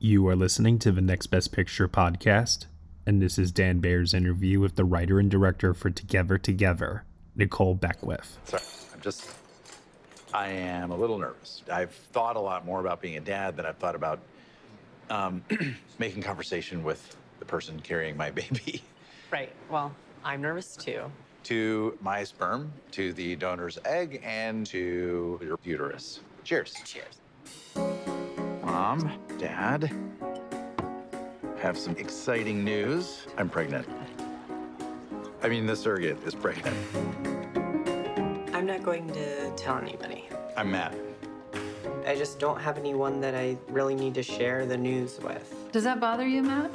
You are listening to the Next Best Picture podcast, and this is Dan Baer's interview with the writer and director for Together Together, Nikole Beckwith. Sorry, I'm just. I am a little nervous. I've thought a lot more about being a dad than I've thought about um, making conversation with the person carrying my baby. Right. Well, I'm nervous too. To my sperm, to the donor's egg, and to your uterus. Cheers. Cheers. Mom, Dad, have some exciting news. I'm pregnant. I mean, the surrogate is pregnant. I'm not going to tell anybody. I'm Matt. I just don't have anyone that I really need to share the news with. Does that bother you, Matt?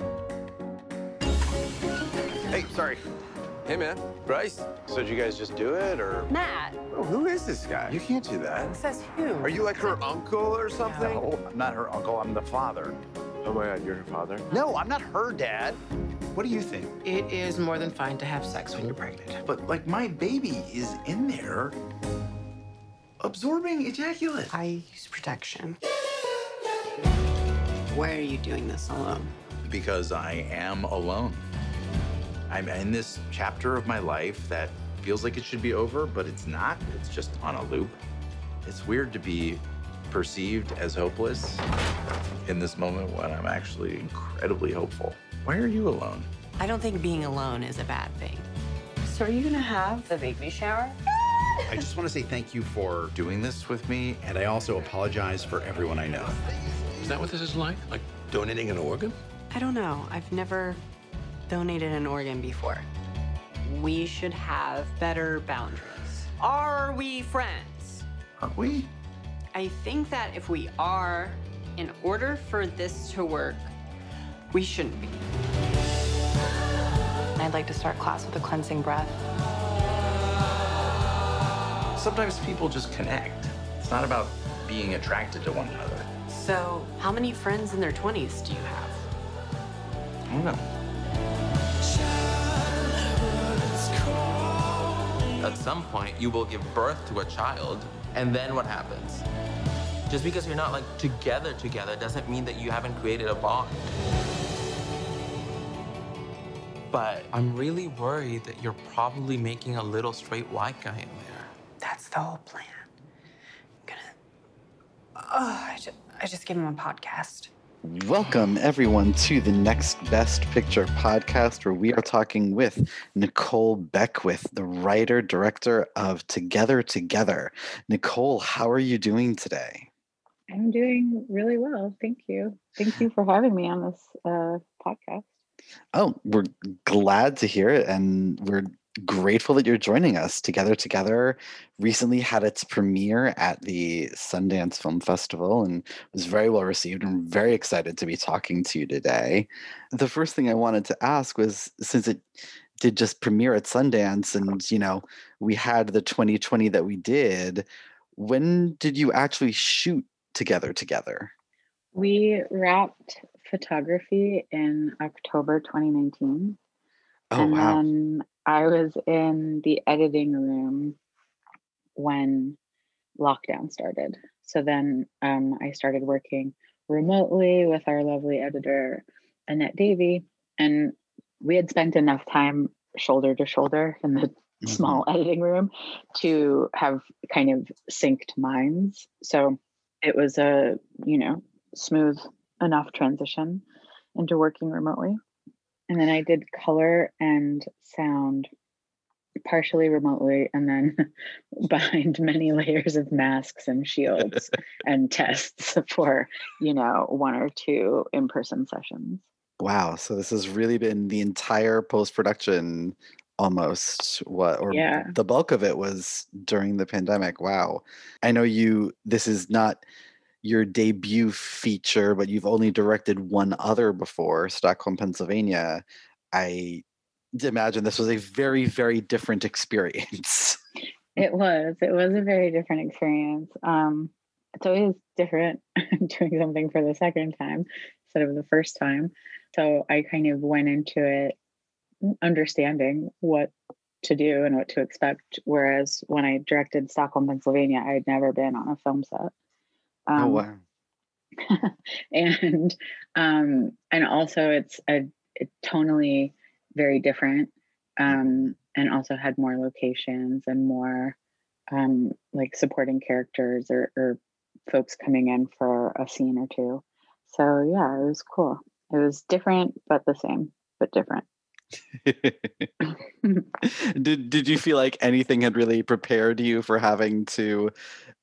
Hey, sorry. Hey, man. Bryce. So did you guys just do it, or? Matt. Oh, who is this guy? You can't do that. Says who? Are you like her uncle or something? No, I'm not her uncle. I'm the father. Oh my God, you're her father? No, I'm not her dad. What do you think? It is more than fine to have sex when you're pregnant. But like my baby is in there absorbing ejaculate. I use protection. Why are you doing this alone? Because I am alone. I'm in this chapter of my life that feels like it should be over, but it's not. It's just on a loop. It's weird to be perceived as hopeless in this moment when I'm actually incredibly hopeful. Why are you alone? I don't think being alone is a bad thing. So are you gonna have the baby shower? I just want to say thank you for doing this with me, and I also apologize for everyone I know. Is that what this is like? Like donating an organ? I don't know. I've never donated an organ before. We should have better boundaries. Are we friends? Aren't we? I think that if we are, in order for this to work, we shouldn't be. I'd like to start class with a cleansing breath. Sometimes people just connect. It's not about being attracted to one another. So, how many friends in their 20s do you have? I don't know. At some point, you will give birth to a child, and then what happens? Just because you're not like together together doesn't mean that you haven't created a bond. But I'm really worried that you're probably making a little straight white guy in there. That's the whole plan. I'm gonna. Oh, I just, I just gave him a podcast. Welcome, everyone, to the Next Best Picture podcast, where we are talking with Nikole Beckwith, the writer director of Together Together. Nikole, how are you doing today? I'm doing really well. Thank you. Thank you for having me on this uh, podcast. Oh, we're glad to hear it, and we're grateful that you're joining us. Together Together recently had its premiere at the Sundance Film Festival and was very well received. I'm very excited to be talking to you today. The first thing I wanted to ask was since it did just premiere at Sundance and you know, we had the 2020 that we did, when did you actually shoot Together Together? We wrapped photography in October 2019. Oh and wow. then I was in the editing room when lockdown started. So then um, I started working remotely with our lovely editor, Annette Davey. And we had spent enough time shoulder to shoulder in the Mhm. small editing room to have kind of synced minds. So it was a, you know, smooth enough transition into working remotely. And then I did color and sound partially remotely and then behind many layers of masks and shields and tests for, you know, one or two in-person sessions. Wow. So this has really been the entire post production almost what or Yeah. the bulk of it was during the pandemic. Wow. I know you this is not your debut feature, but you've only directed one other before, Stockholm, Pennsylvania. I imagine this was a very, very different experience. It was. It was a very different experience. Um, it's always different doing something for the second time instead of the first time. So I kind of went into it understanding what to do and what to expect. Whereas when I directed Stockholm, Pennsylvania, I had never been on a film set. Oh Um, wow. and um and also it's a, a tonally very different um and also had more locations and more um like supporting characters or, or folks coming in for a scene or two. So yeah it was cool. It was different but the same but different. Did did you feel like anything had really prepared you for having to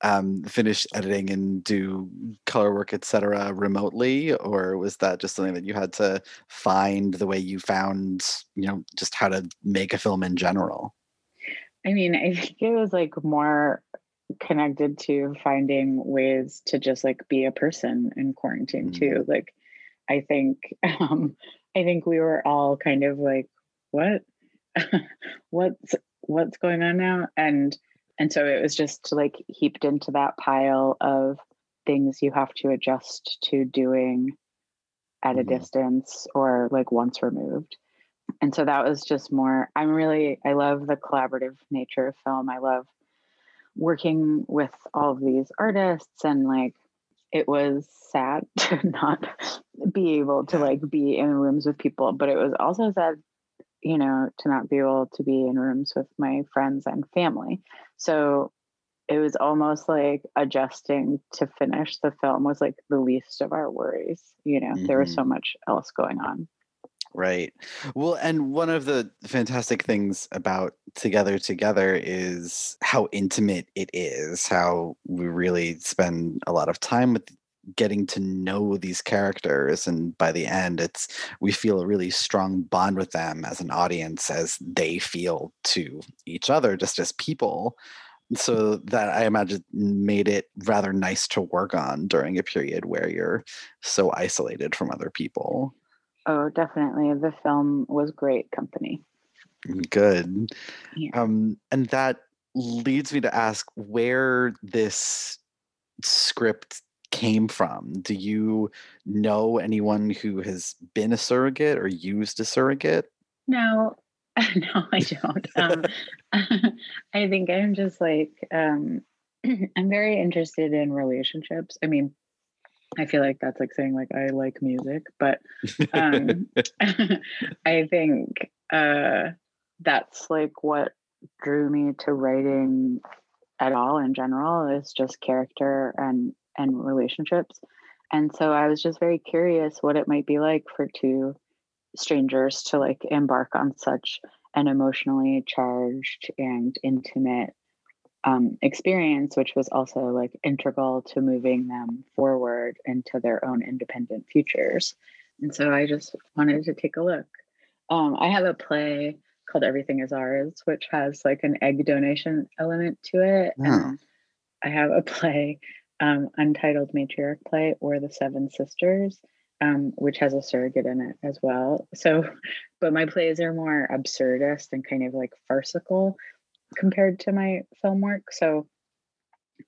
um, finish editing and do color work, etc., remotely, or was that just something that you had to find the way you found, you know, just how to make a film in general? I mean, I think it was like more connected to finding ways to just like be a person in quarantine mm. too. Like, I think, um, I think we were all kind of like, what, what's what's going on now, and and so it was just like heaped into that pile of things you have to adjust to doing at a mm-hmm. distance or like once removed. And so that was just more i'm really i love the collaborative nature of film. I love working with all of these artists and like it was sad to not be able to like be in rooms with people but it was also sad you know, to not be able to be in rooms with my friends and family. So it was almost like adjusting to finish the film was like the least of our worries. You know, mm-hmm. there was so mm-hmm. much else going on. Right. Well, and one of the fantastic things about Together Together is how intimate it is, how we really spend a lot of time with getting to know these characters and by the end it's we feel a really strong bond with them as an audience as they feel to each other just as people. So that i imagine made it rather nice to work on during a period where you're so isolated from other people. Oh definitely. The film was great company. Good. Yeah. um and that leads me to ask where this script came from. Do you know anyone who has been a surrogate or used a surrogate? No, no, I don't. Um, I think I'm just like, um, I'm very interested in relationships. I mean, I feel like that's like saying like I like music, but um, I think uh, that's like what drew me to writing at all in general is just character and and relationships. And so I was just very curious what it might be like for two strangers to like embark on such an emotionally charged and intimate um, experience, which was also like integral to moving them forward into their own independent futures. And so I just wanted to take a look. Um, I have a play called Everything Is Ours, which has like an egg donation element to it. And I have a play um, Untitled Matriarch Play or The Seven Sisters, um, which has a surrogate in it as well. So, but my plays are more absurdist and kind of like farcical compared to my film work. So,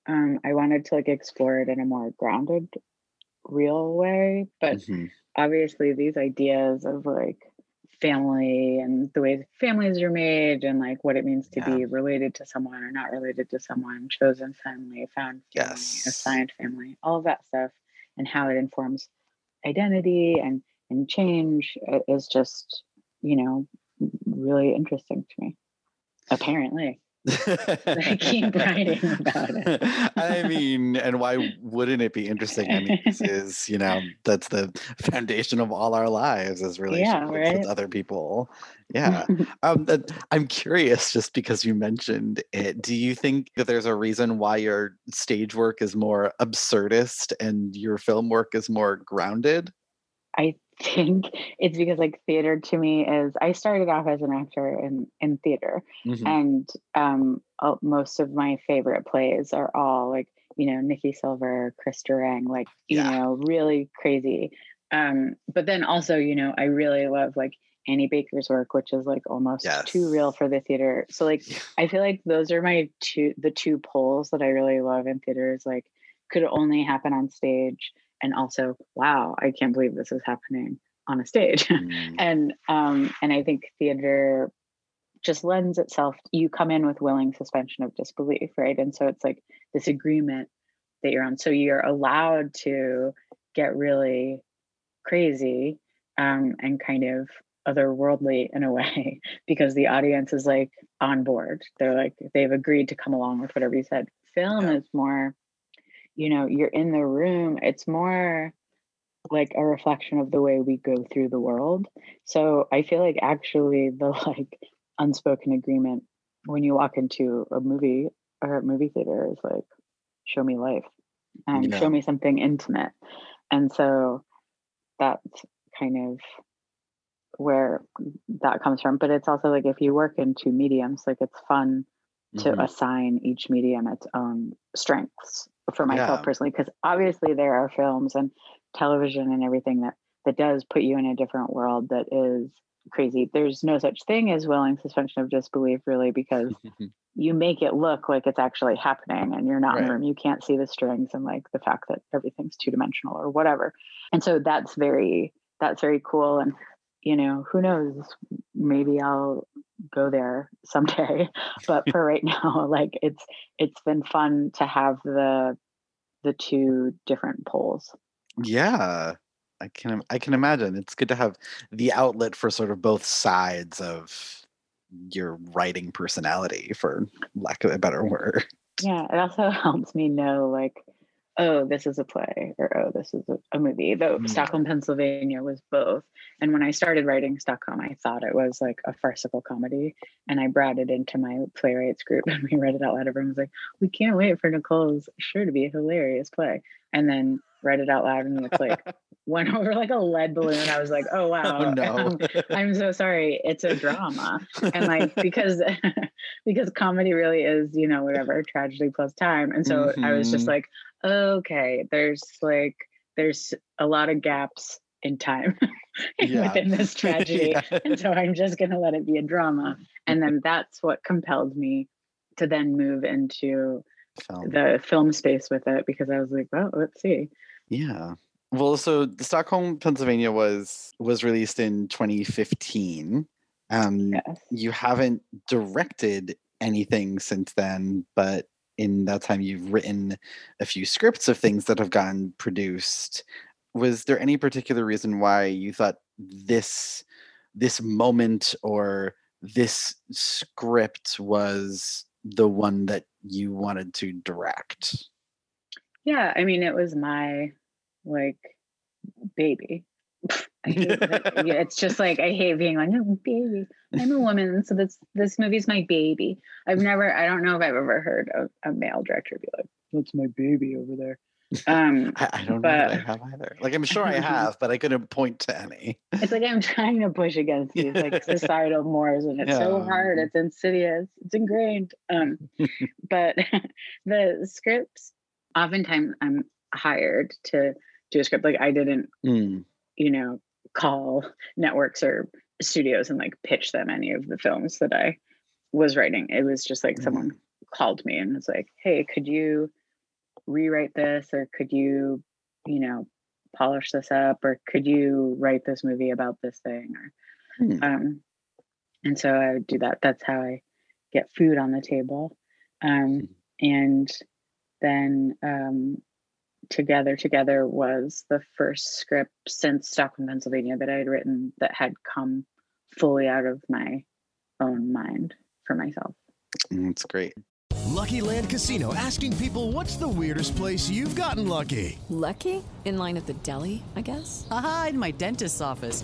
um, I wanted to like explore it in a more grounded, real way. But mm-hmm. obviously, these ideas of like family and the way families are made and like what it means to yeah. be related to someone or not related to someone, chosen family, found family, yes. assigned family, all of that stuff, and how it informs identity and and change is just you know really interesting to me. Apparently. I keep writing about it. I mean, and why wouldn't it be interesting? I mean, this is, you know, that's the foundation of all our lives is relationships yeah, right? with other people. Yeah. um, I'm curious just because you mentioned it. Do you think that there's a reason why your stage work is more absurdist and your film work is more grounded? I think it's because like theater to me is I started off as an actor in in theater, mm-hmm. and um, most of my favorite plays are all like you know Nicky Silver, Chris Durang, like you yeah. know really crazy. Um, but then also you know I really love like Annie Baker's work, which is like almost yes. too real for the theater. So like I feel like those are my two the two poles that I really love in theater is like could only happen on stage and also wow i can't believe this is happening on a stage mm. and um and i think theater just lends itself you come in with willing suspension of disbelief right and so it's like this agreement that you're on so you're allowed to get really crazy um, and kind of otherworldly in a way because the audience is like on board. They're like they've agreed to come along with whatever you said. Film Yeah. is more, you know, you're in the room. It's more like a reflection of the way we go through the world. So I feel like actually the like unspoken agreement when you walk into a movie or a movie theater is like, show me life. and Yeah. show me something intimate. And so that's kind of where that comes from. But it's also like if you work in two mediums, like it's fun to Mhm. assign each medium its own strengths for myself Yeah. personally because obviously there are films and television and everything that that does put you in a different world that is crazy. There's no such thing as willing suspension of disbelief really because you make it look like it's actually happening and you're not in the room you can't see the strings and like the fact that everything's two dimensional or whatever. And so that's very that's very cool and you know who knows maybe i'll go there someday but for right now like it's it's been fun to have the the two different poles Yeah, I can I can imagine. It's good to have the outlet for sort of both sides of your writing personality, for lack of a better word. yeah it also helps me know like oh this is a play or oh this is a, a movie though Mm. stockholm pennsylvania was both and when i started writing stockholm i thought it was like a farcical comedy and i brought it into my playwrights group and we read it out loud everyone was like we can't wait for nikole's sure to be a hilarious play and then read it out loud and it's like went over like a lead balloon i was like oh wow Oh no. um, i'm so sorry it's a drama and like because because comedy really is you know whatever tragedy plus time and so i was just Mhm. like okay there's like there's a lot of gaps in time Yeah. within this tragedy Yeah. and so i'm just going to let it be a drama and then that's what compelled me to then move into Film. the film space with it because i was like well let's see Yeah. Well, so Stockholm, Pennsylvania was was released in 2015. Um, yes you haven't directed anything since then, but in that time you've written a few scripts of things that have gotten produced. Was there any particular reason why you thought this this moment or this script was the one that you wanted to direct? yeah i mean it was my like baby It's just like I hate being like, no, baby. I'm a woman, so this this movie's my baby. I've never, I don't know if I've ever heard a, a male director be like, "That's my baby over there." Um, I, I don't know that I have either. Like I'm sure I have, but I couldn't point to any. it's like I'm trying to push against these like societal mores, and it's so hard. It's insidious. It's ingrained. Um, but the scripts, oftentimes, I'm hired to do a script. Like I didn't Mm, you know, call networks or studios and like pitch them any of the films that I was writing. It was just like someone called me and was like, "Hey, could you rewrite this or could you, you know, polish this up or could you write this movie about this thing or Hmm. um and so I would do that. That's how I get food on the table. Um and then um together together was the first script since stockholm pennsylvania that i had written that had come fully out of my own mind for myself mm, That's great. Lucky Land Casino asking people what's the weirdest place you've gotten lucky? Lucky? In line at the deli, I guess? Aha, in my dentist's office.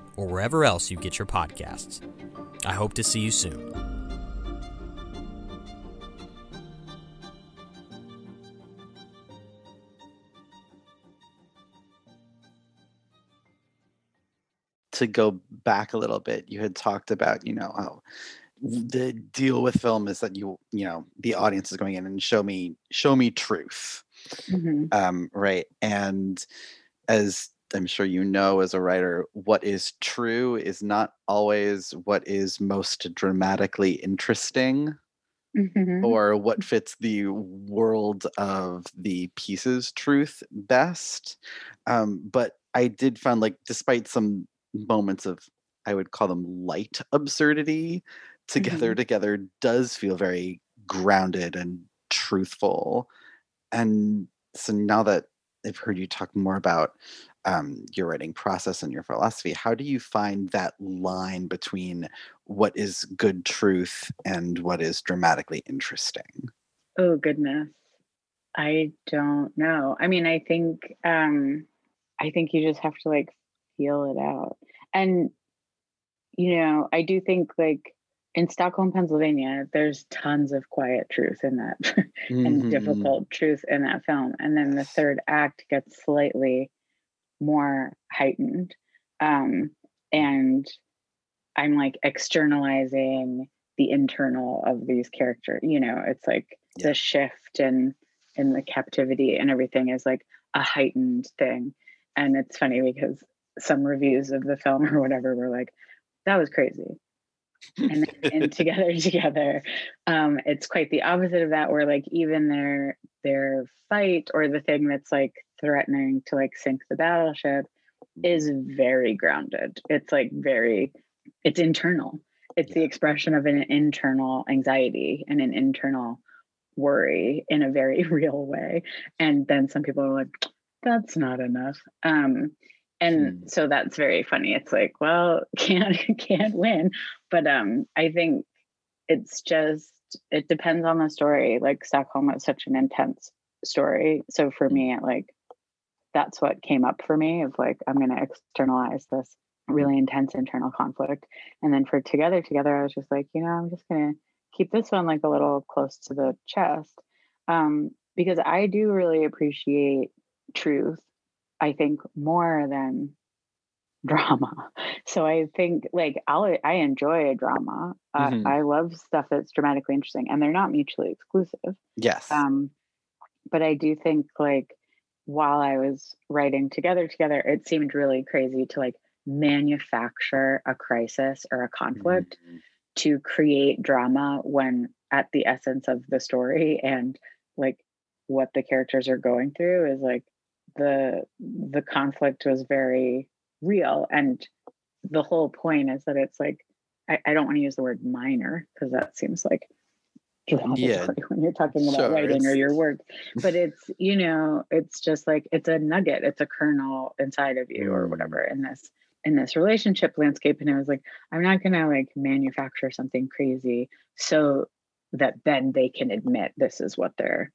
or wherever else you get your podcasts. I hope to see you soon. to go back a little bit, you had talked about, you know, how the deal with film is that you, you know, the audience is going in and show me, show me truth. Mhm. Um, right. And as I'm sure you know as a writer, what is true is not always what is most dramatically interesting Mhm. or what fits the world of the piece's truth best. Um, but I did find like despite some moments of I would call them light absurdity, together Mhm. together does feel very grounded and truthful. And so now that I've heard you talk more about um, your writing process and your philosophy, how do you find that line between what is good truth and what is dramatically interesting? Oh goodness. I don't know. I mean, I think um I think you just have to like feel it out. And you know, I do think like in Stockholm, Pennsylvania, there's tons of quiet truth in that and Mhm. difficult truth in that film. And then the third act gets slightly more heightened. Um and I'm like externalizing the internal of these characters. You know, it's like the shift and in the captivity and everything is like a heightened thing. And it's funny because some reviews of the film or whatever were like, that was crazy. and then in together together um it's quite the opposite of that where like even their their fight or the thing that's like threatening to like sink the battleship is very grounded. It's like very it's internal. It's the expression of an internal anxiety and an internal worry in a very real way. And then some people are like that's not enough. Um and so that's very funny. It's like well can't can't win. But um i think it's just it depends on the story. Like stockholm is such an intense story. So for me it like that's what came up for me of like i'm going to externalize this really intense internal conflict and then for together together i was just like you know i'm just going to keep this one like a little close to the chest um because i do really appreciate truth I think more than drama. So I think like I'll I enjoy a drama. Uh, Mhm. I love stuff that's dramatically interesting, and they're not mutually exclusive. Yes. Um, but I do think like while I was writing together together, it seemed really crazy to like manufacture a crisis or a mm-hmm. conflict to create drama when at the essence of the story and like what the characters are going through is like the the conflict was very real. And the whole point is that it's like i, I don't want to use the word minor because that seems like derogatory when you're talking about sure, writing or your work. But it's you know it's just like it's a nugget it's a kernel inside of you or mm. whatever in this in this relationship landscape. And I was like i'm not gonna like manufacture something crazy so that then they can admit this is what they're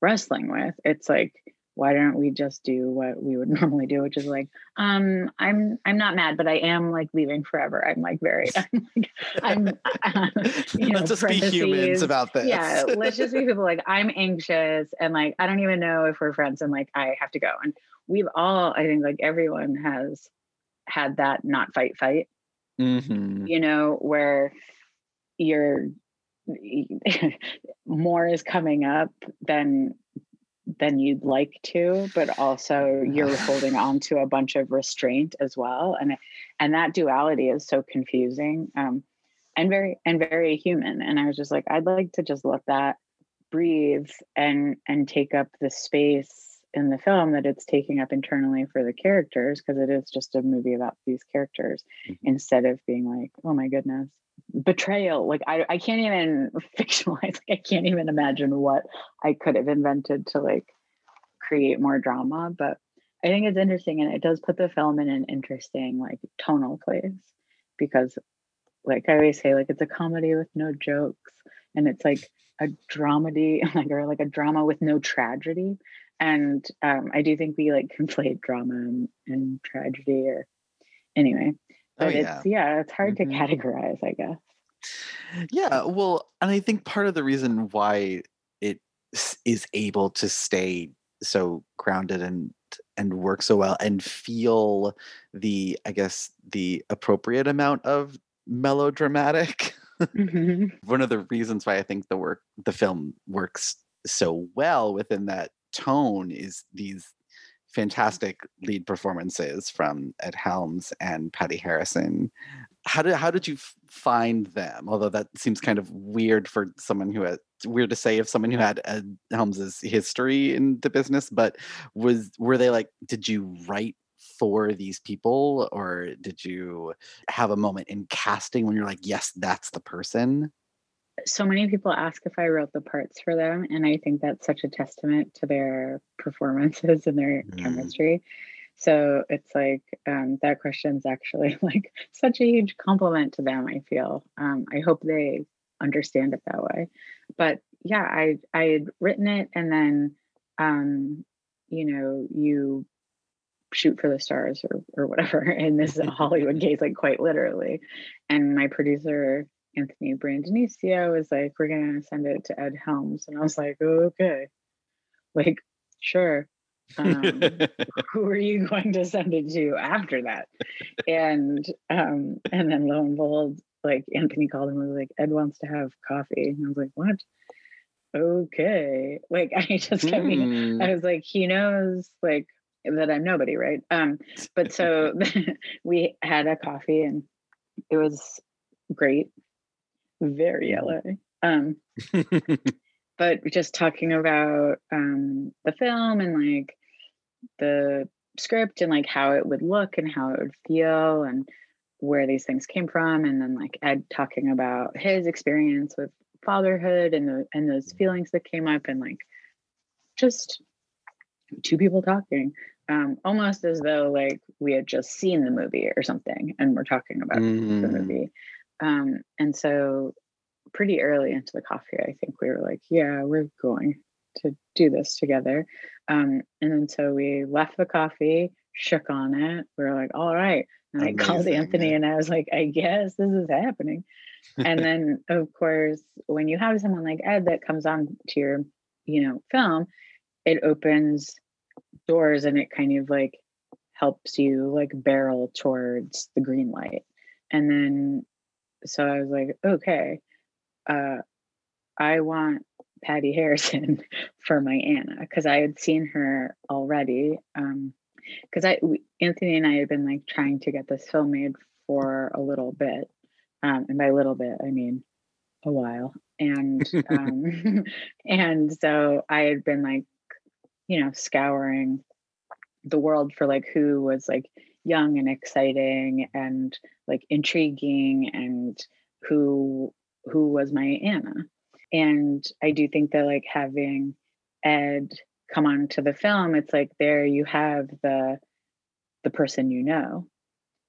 wrestling with. It's like why don't we just do what we would normally do which is like um i'm i'm not mad but i am like leaving forever i'm like very i'm like i'm you know Let's just be humans about this. yeah let's just be people like i'm anxious and like i don't even know if we're friends and like i have to go and we've all i think like everyone has had that not fight fight Mhm. you know where you're more is coming up than than you'd like to but also you're holding on to a bunch of restraint as well and and that duality is so confusing um and very and very human and i was just like i'd like to just let that breathe and and take up the space in the film that it's taking up internally for the characters because it is just a movie about these characters Mm-hmm. instead of being like oh my goodness betrayal like I, I can't even fictionalize like i can't even imagine what i could have invented to like create more drama but i think it's interesting and it does put the film in an interesting like tonal place because like i always say like it's a comedy with no jokes and it's like a dramedy like or like a drama with no tragedy and um i do think we like conflate drama and, and tragedy or anyway Oh, but yeah. it's yeah it's hard Mhm. to categorize i guess Yeah, well, and I think part of the reason why it is able to stay so grounded and and work so well and feel the I guess the appropriate amount of melodramatic. One of the reasons why I think the work the film works so well within that tone is these fantastic lead performances from Ed Helms and Patti Harrison. How did how did you find them? Although that seems kind of weird for someone who had weird to say of someone who had Ed Helms's history in the business, but was were they like did you write for these people or did you have a moment in casting when you're like yes that's the person so many people ask if I wrote the parts for them, and I think that's such a testament to their performances and their Mm. chemistry. So it's like um, that question's actually like such a huge compliment to them. I feel. Um, I hope they understand it that way. But yeah, I I had written it, and then um, you know you shoot for the stars or or whatever in this is a Hollywood case, like quite literally. And my producer Anthony Brandonisio was like, "We're gonna send it to Ed Helms," and I was like, oh, "Okay, like sure." Um, who are you going to send it to after that? And um, and then lo and behold, like Anthony called him and was like, "Ed wants to have coffee," and I was like, "What?" Okay, like I just kept being, I was like, he knows like that I'm nobody, right? Um, but so we had a coffee and it was great, very LA. Um, but just talking about um the film and like the script and like how it would look and how it would feel and where these things came from and then like ed talking about his experience with fatherhood and the and those feelings that came up and like just two people talking um almost as though like we had just seen the movie or something and we're talking about the Mm. movie um and so pretty early into the coffee i think we were like yeah we're going to do this together. Um and then so we left the coffee shook on it we were like all right. And i called Amazing. anthony and i was like i guess this is happening. And then of course when you have someone like ed that comes on to your you know film it opens doors and it kind of like helps you like barrel towards the green light. And then so i was like okay uh i want patti harrison for my anna because i had seen her already um because i we, anthony and i had been like trying to get this film made for a little bit um and by little bit i mean a while and um and so i had been like you know scouring the world for like who was like young and exciting and like intriguing and who who was my anna. And i do think that like having ed come on to the film it's like there you have the the person you know.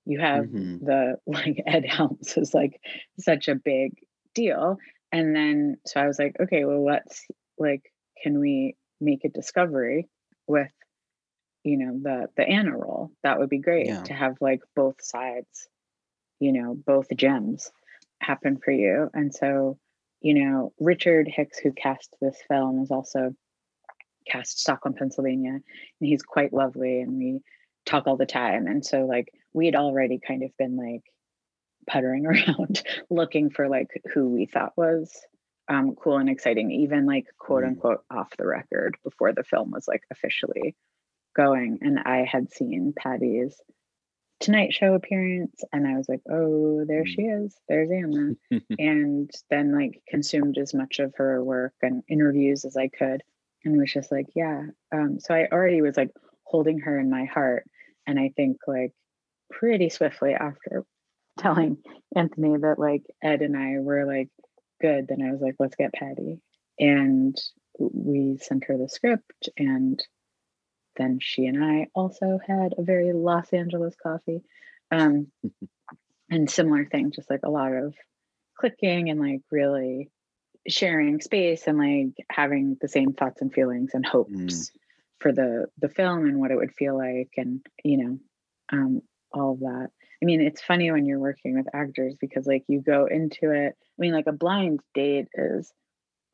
You have Mhm. the like ed helms is like such a big deal. And then so i was like okay well let's like can we make a discovery with you know the the anna role that would be great Yeah. to have like both sides you know both gems happen for you. And so you know richard hicks who cast this film is also cast stockholm pennsylvania and he's quite lovely and we talk all the time. And so like we had already kind of been like puttering around looking for like who we thought was um, cool and exciting even like quote unquote off the record before the film was like officially going and i had seen patti's tonight show appearance and i was like oh there she is there's anna and then like consumed as much of her work and interviews as i could and was just like, yeah. Um, so I already was like holding her in my heart. And I think like pretty swiftly after telling Anthony that like Ed and I were like good, then I was like, let's get Patti. And we sent her the script and then she and I also had a very Los Angeles coffee. Um, and similar thing, just like a lot of clicking and like really sharing space and like having the same thoughts and feelings and hopes mm. for the the film and what it would feel like and you know um all of that i mean it's funny when you're working with actors because like you go into it i mean like a blind date is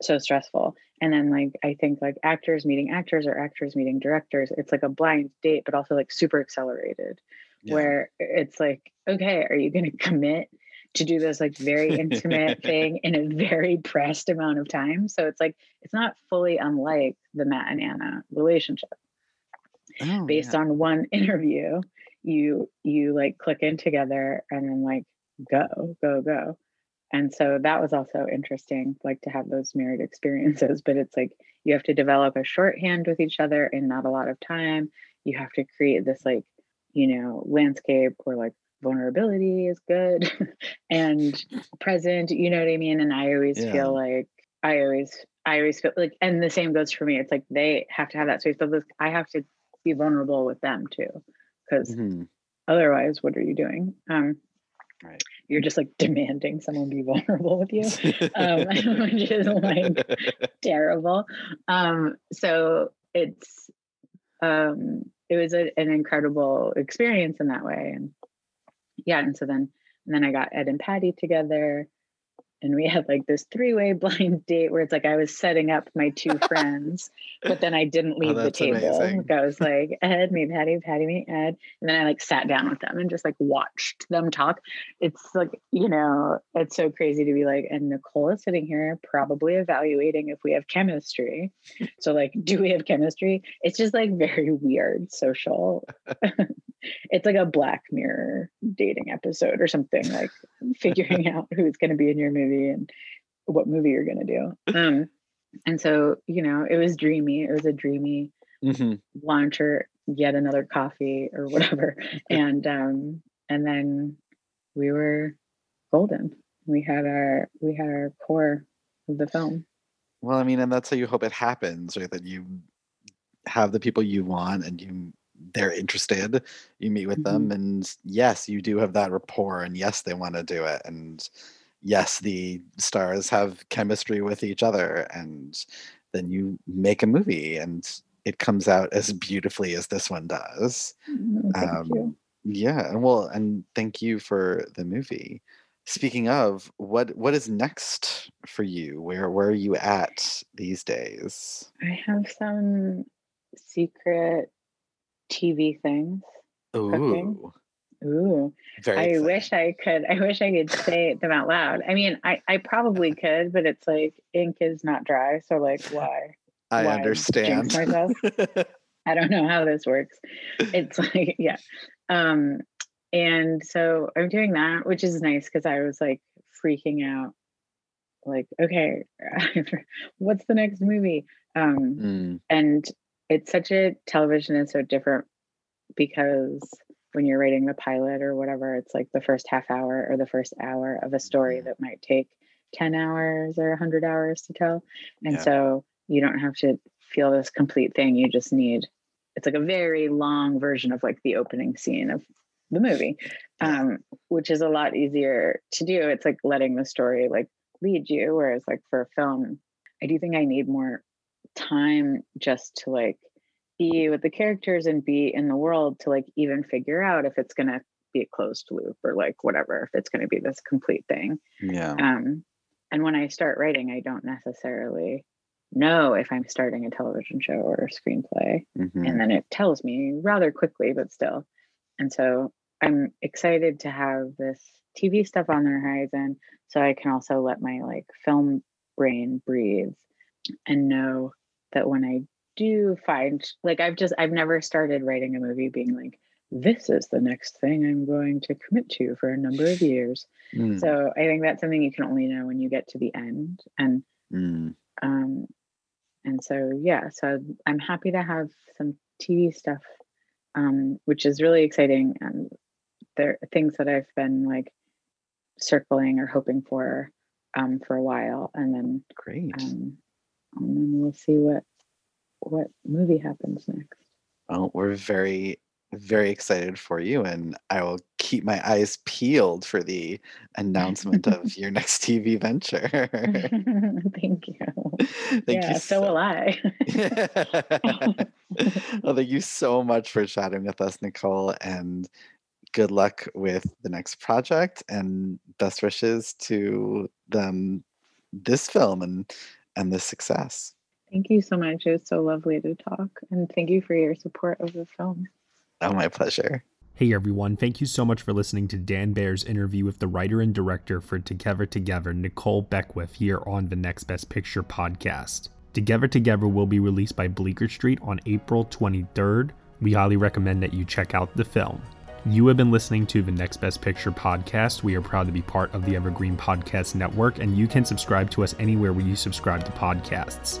so stressful and then like i think like actors meeting actors or actors meeting directors it's like a blind date but also like super accelerated yeah. where it's like okay are you going to commit to do this like very intimate thing in a very pressed amount of time. So it's like it's not fully unlike the Matt and Anna relationship. Oh, Based yeah. on one interview, you you like click in together and then like go, go, go. And so that was also interesting, like to have those mirrored experiences. But it's like you have to develop a shorthand with each other in not a lot of time. You have to create this like, you know, landscape where like vulnerability is good and present you know what i mean and i always yeah. feel like i always i always feel like and the same goes for me it's like they have to have that space but this, i have to be vulnerable with them too because mm-hmm. otherwise what are you doing um right. You're just like demanding someone be vulnerable with you. Um which is like terrible. Um so it's um it was a, an incredible experience in that way and yeah, and so then and then I got Ed and Patti together and we had like this three-way blind date where it's like I was setting up my two friends, but then I didn't oh, leave oh, the table. Like I was like, Ed, meet Patti, Patti, meet Ed. And then I like sat down with them and just like watched them talk. It's like, you know, it's so crazy to be like, and Nikole is sitting here probably evaluating if we have chemistry. So like, do we have chemistry? It's just like very weird social. it's like a black mirror dating episode or something like figuring out who's going to be in your movie movie and what movie you're going to do. Um, and so, you know, it was dreamy. It was a dreamy mm-hmm. launcher, yet another coffee or whatever. and, um, and then we were golden. We had our, we had our core of the film. Well, I mean, and that's how you hope it happens, right? That you have the people you want and you they're interested you meet with mm-hmm. them and yes you do have that rapport and yes they want to do it and yes, the stars have chemistry with each other, and then you make a movie and it comes out as beautifully as this one does. Mm, thank um, you. Yeah, and well, and thank you for the movie. Speaking of, what what is next for you? Where where are you at these days? I have some secret TV things. Ooh. Cooking. Ooh, Very I wish I could. I wish I could say them out loud. I mean, I, I probably could, but it's like ink is not dry. So like, why? I why understand. myself? I don't know how this works. It's like, yeah. Um, and so I'm doing that, which is nice because I was like freaking out. Like, okay, what's the next movie? Um, mm. and it's such a television is so different because when you're writing the pilot or whatever, it's like the first half hour or the first hour of a story that might take 10 hours or 100 hours to tell. And yeah. so you don't have to feel this complete thing. You just need, it's like a very long version of like the opening scene of the movie, um, which is a lot easier to do. It's like letting the story like lead you. Whereas like for a film, I do think I need more time just to like be with the characters and be in the world to like even figure out if it's going to be a closed loop or like whatever if it's going to be this complete thing. Yeah. Um and when i start writing i don't necessarily know if i'm starting a television show or a screenplay. Mm-hmm. and then it tells me rather quickly but still. And so i'm excited to have this tv stuff on the horizon so i can also let my like film brain breathe and know that when i do find like I've just I've never started writing a movie being like this is the next thing I'm going to commit to for a number of years. Mm. So I think that's something you can only know when you get to the end. And mm. um, and so yeah, so I'm happy to have some TV stuff, um, which is really exciting. And there are things that I've been like circling or hoping for um, for a while, and then great, um, and then we'll see what what movie happens next. Well, we're very very excited for you and I will keep my eyes peeled for the announcement of your next TV venture. thank you. Thank yeah, you so, will I. well, thank you so much for chatting with us, Nikole, and good luck with the next project and best wishes to them this film and and the success. Thank you so much. It was so lovely to talk. And thank you for your support of the film. Oh, my pleasure. Hey everyone, thank you so much for listening to Dan Baer's interview with the writer and director for Together Together, Nikole Beckwith, here on the Next Best Picture podcast. Together Together will be released by Bleecker Street on April 23rd. We highly recommend that you check out the film. You have been listening to the Next Best Picture podcast. We are proud to be part of the Evergreen Podcast Network, and you can subscribe to us anywhere where you subscribe to podcasts.